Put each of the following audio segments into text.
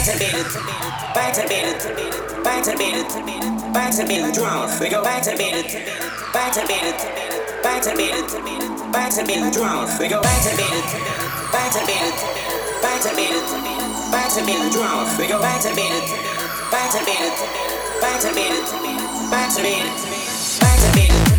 back to beat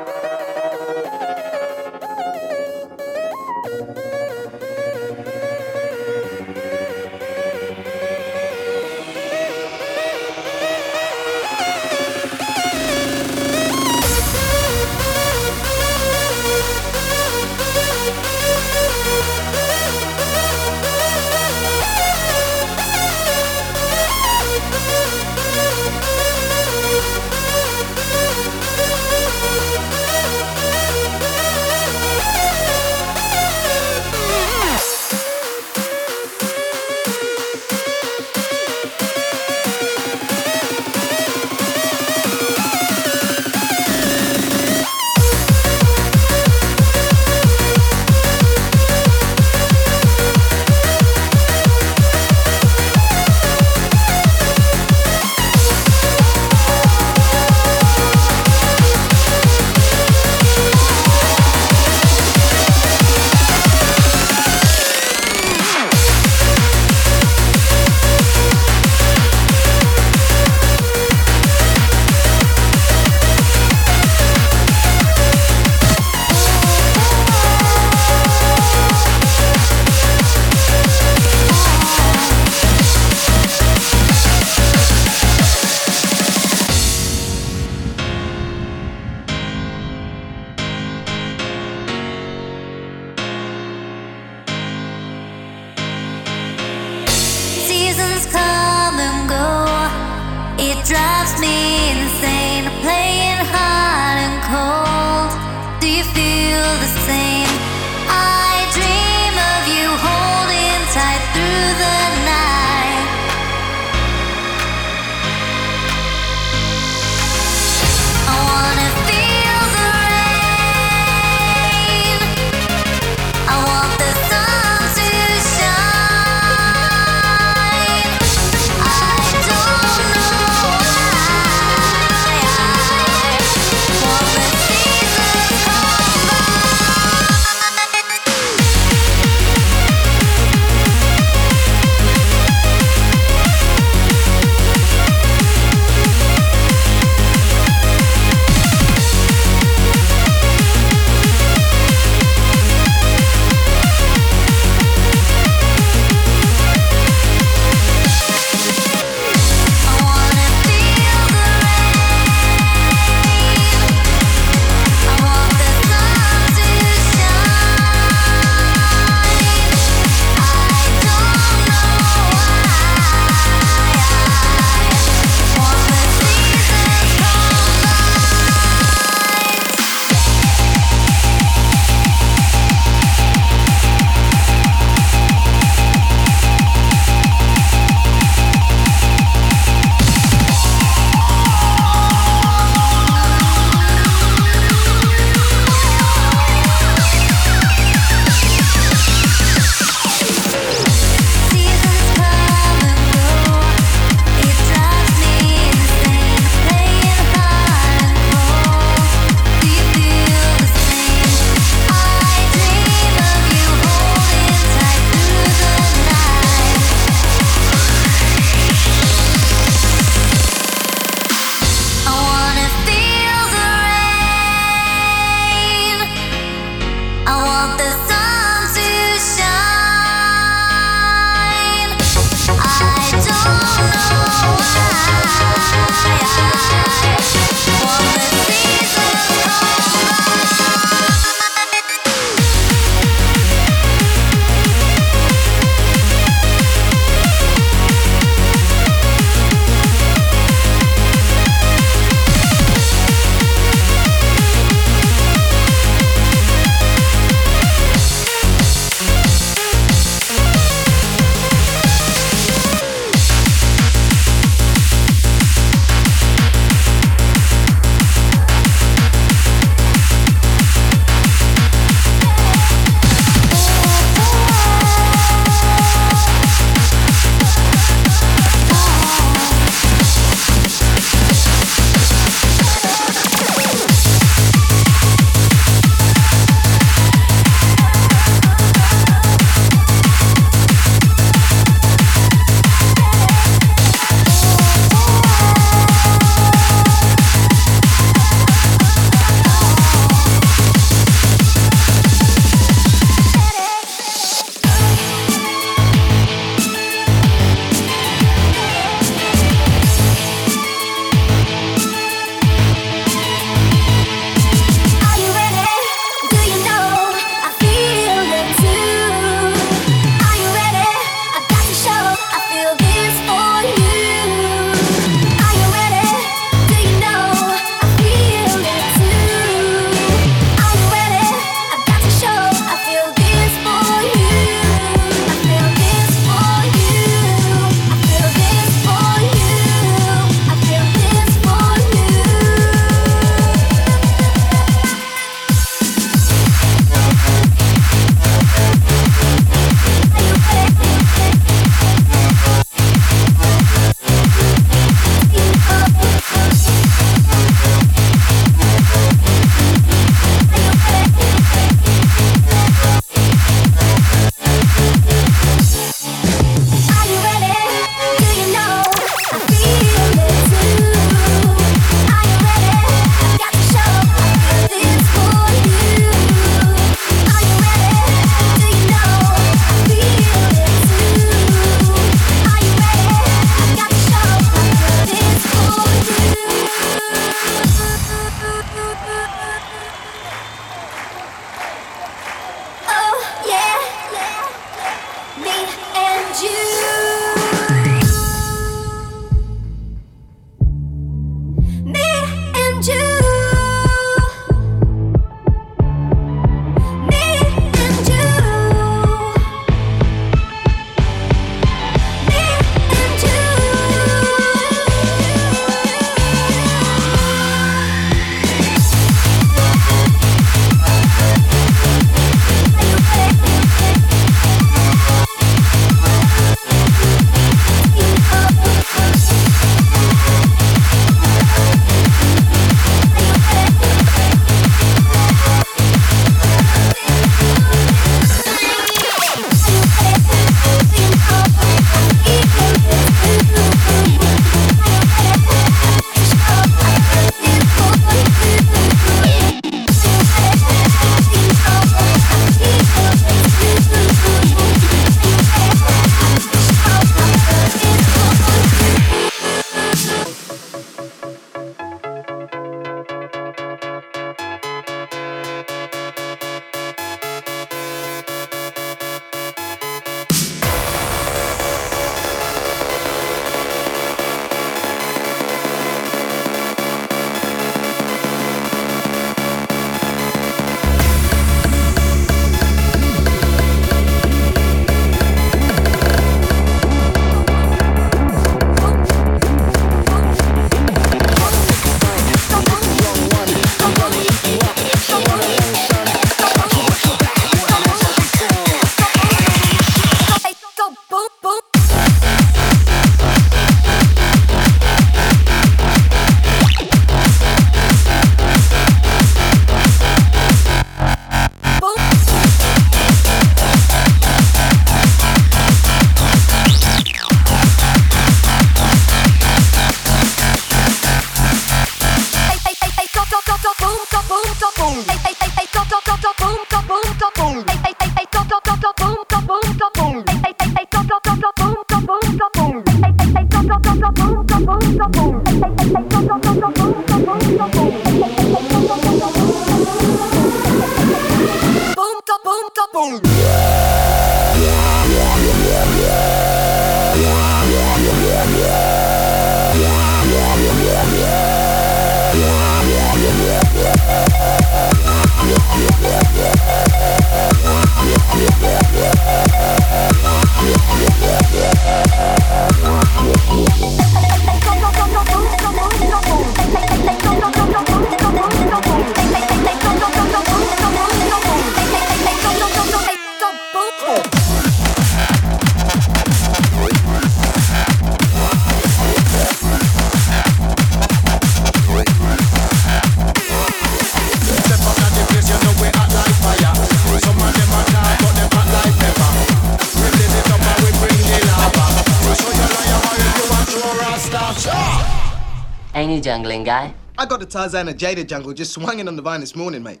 Tarzan of Jada Jungle just swinging on the vine this morning, mate.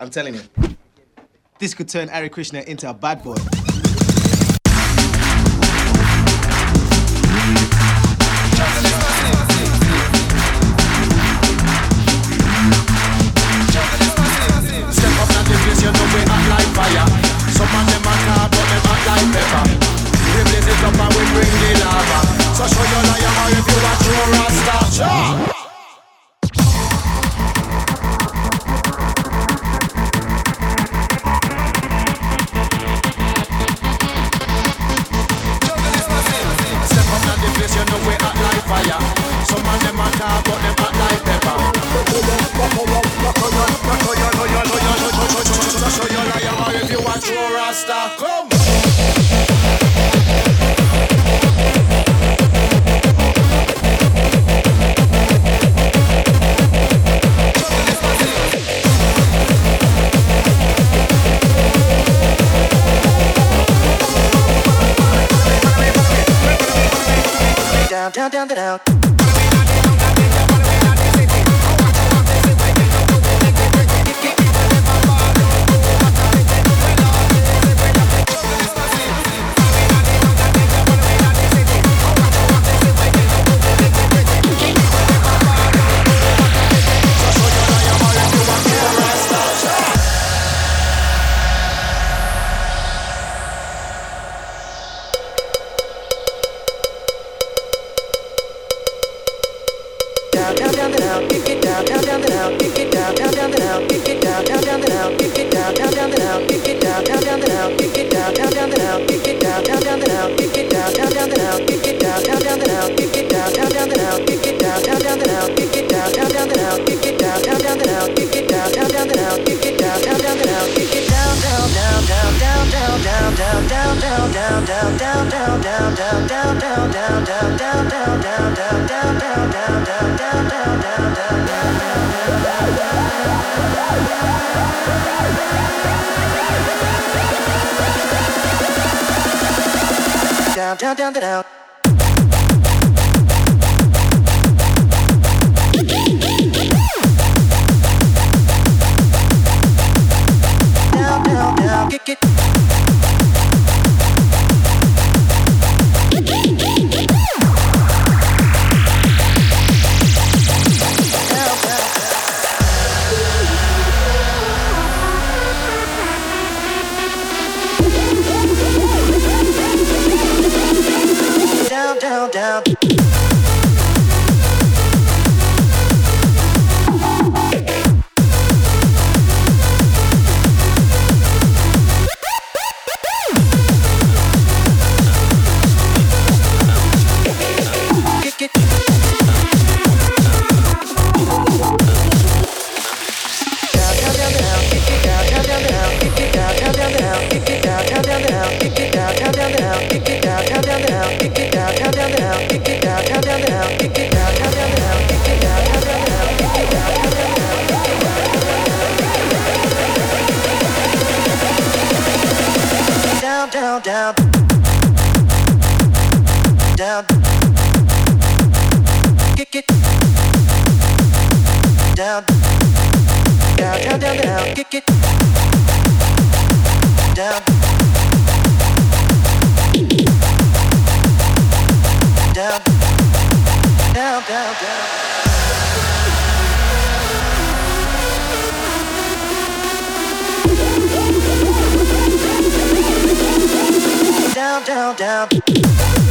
I'm telling you. This could turn Ari Krishna into a bad boy. down, down, kick it, down, down, down, down, kick it. down, down, down.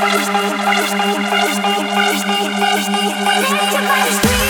Everybody scream.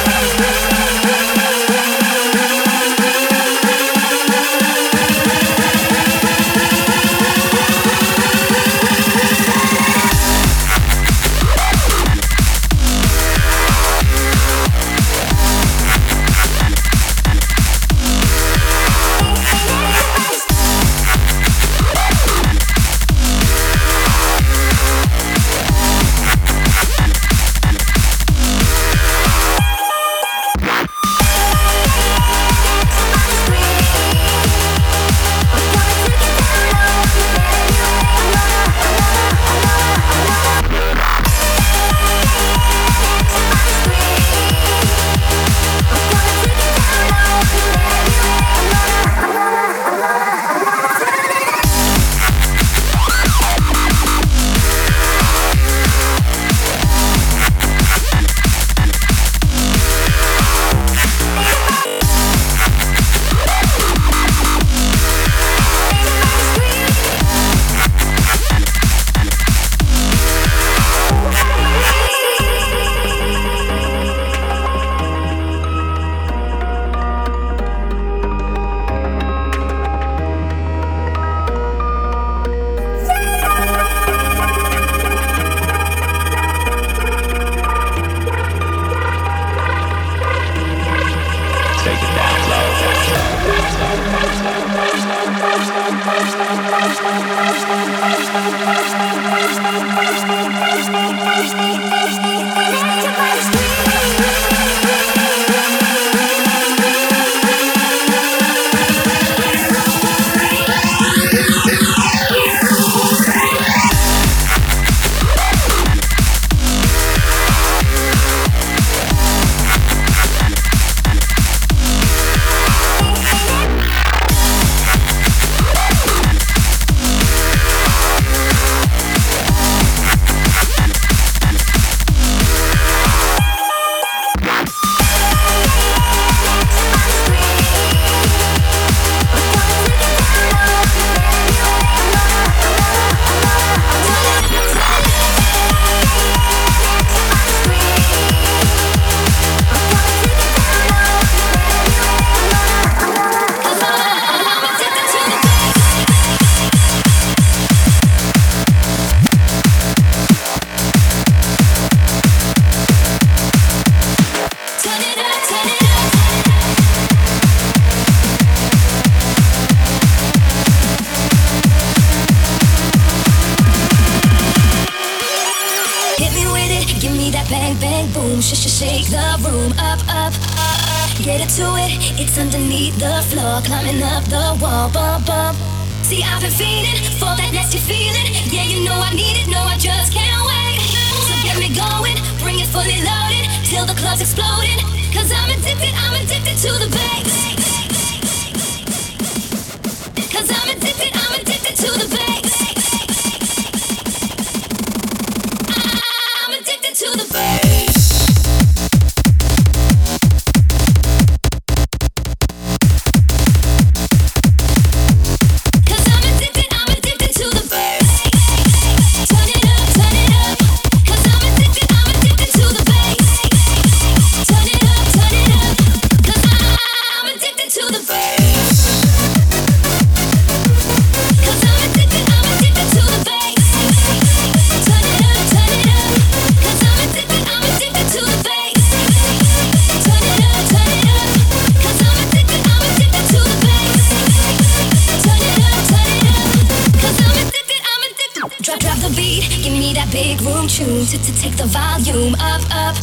big room tune to, take the volume up, up.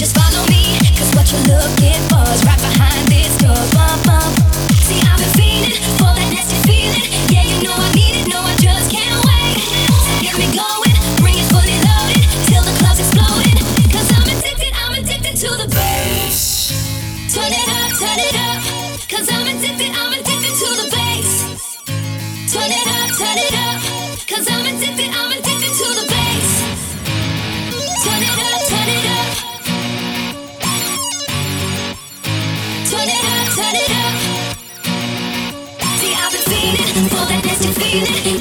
Just follow me, cause what you're looking for is right behind this door. Bump, bump. See, I've been feeling for that nasty feeling. Yeah, you know I need it, no, I just can't wait. So here we go. Baby.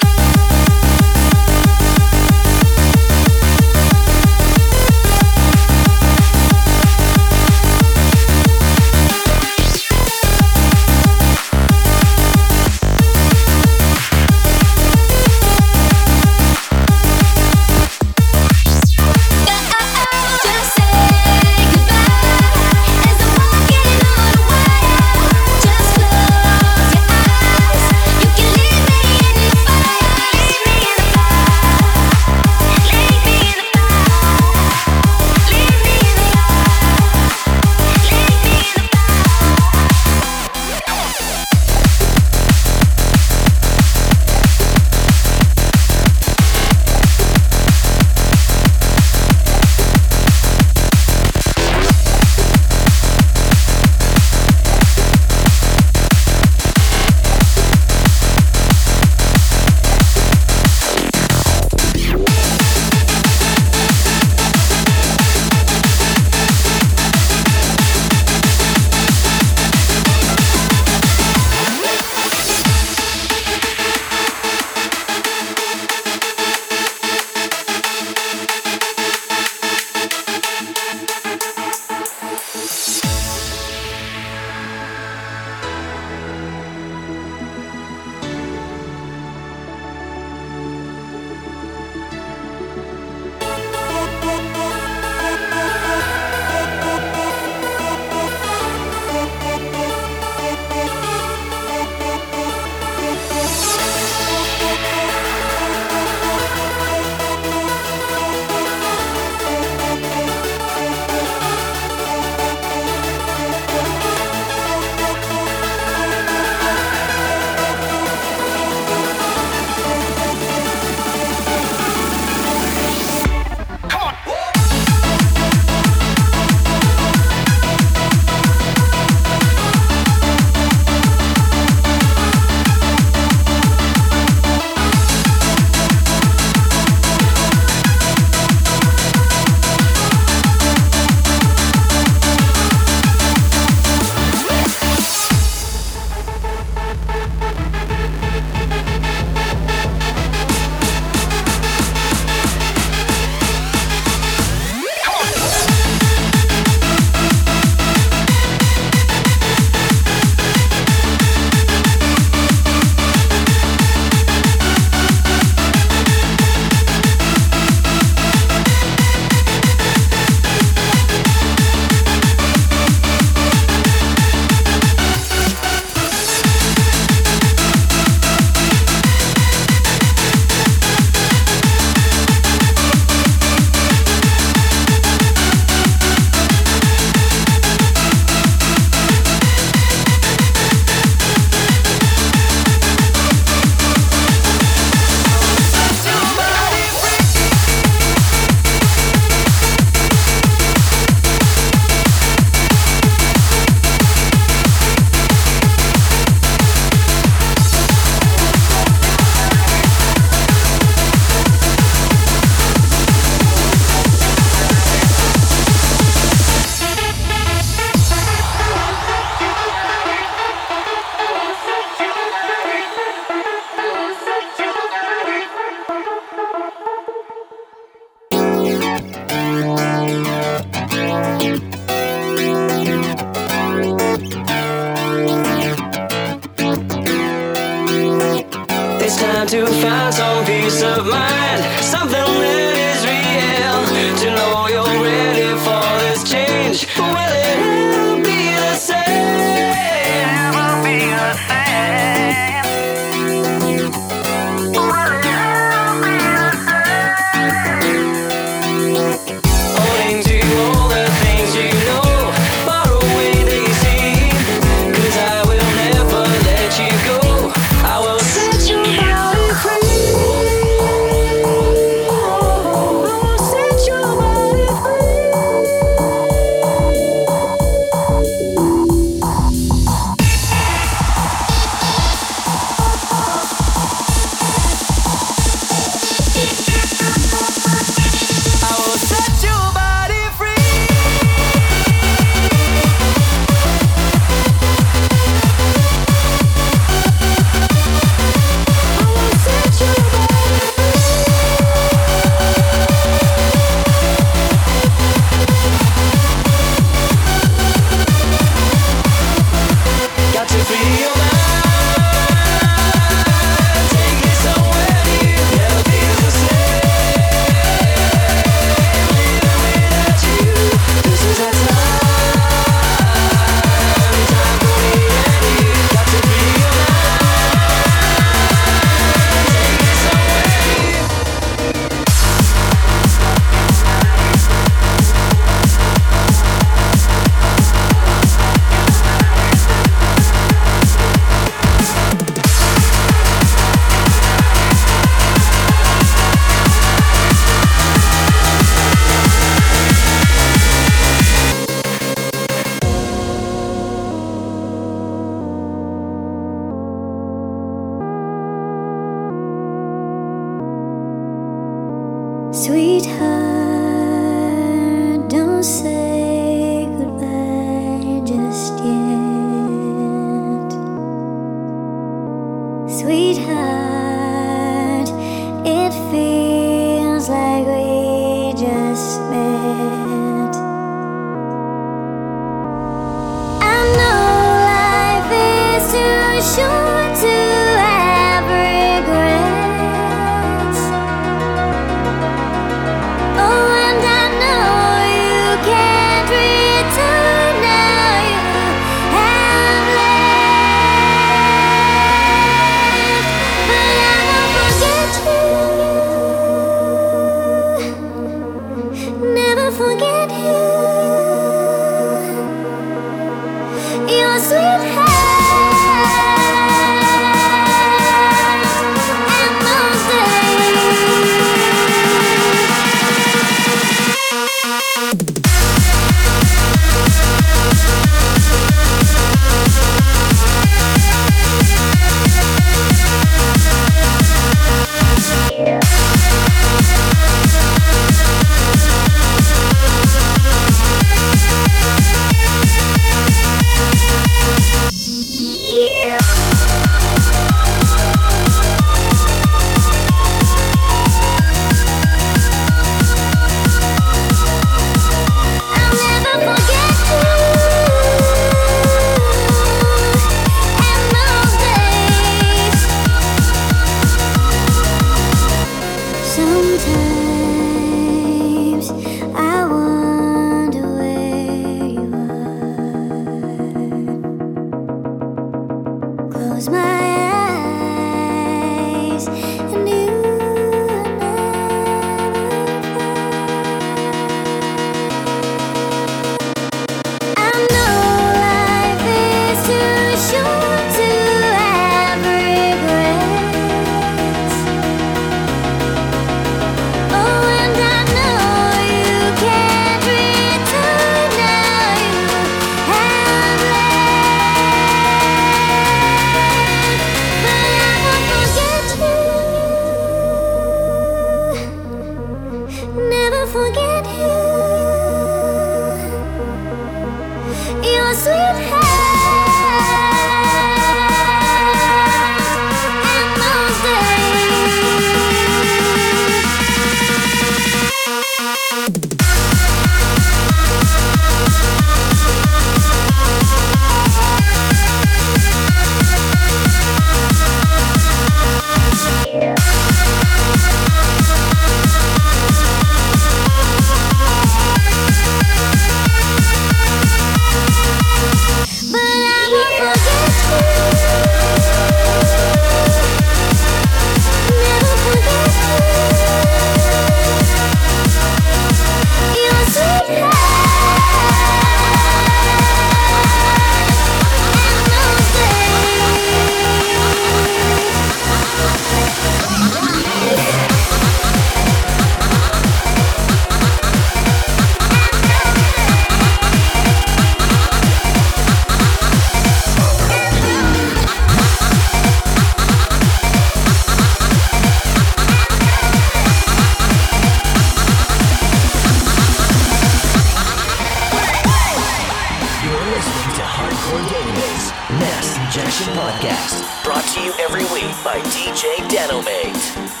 Hardcore Database Mass Injection Podcast, brought to you every week by DJ Danomate.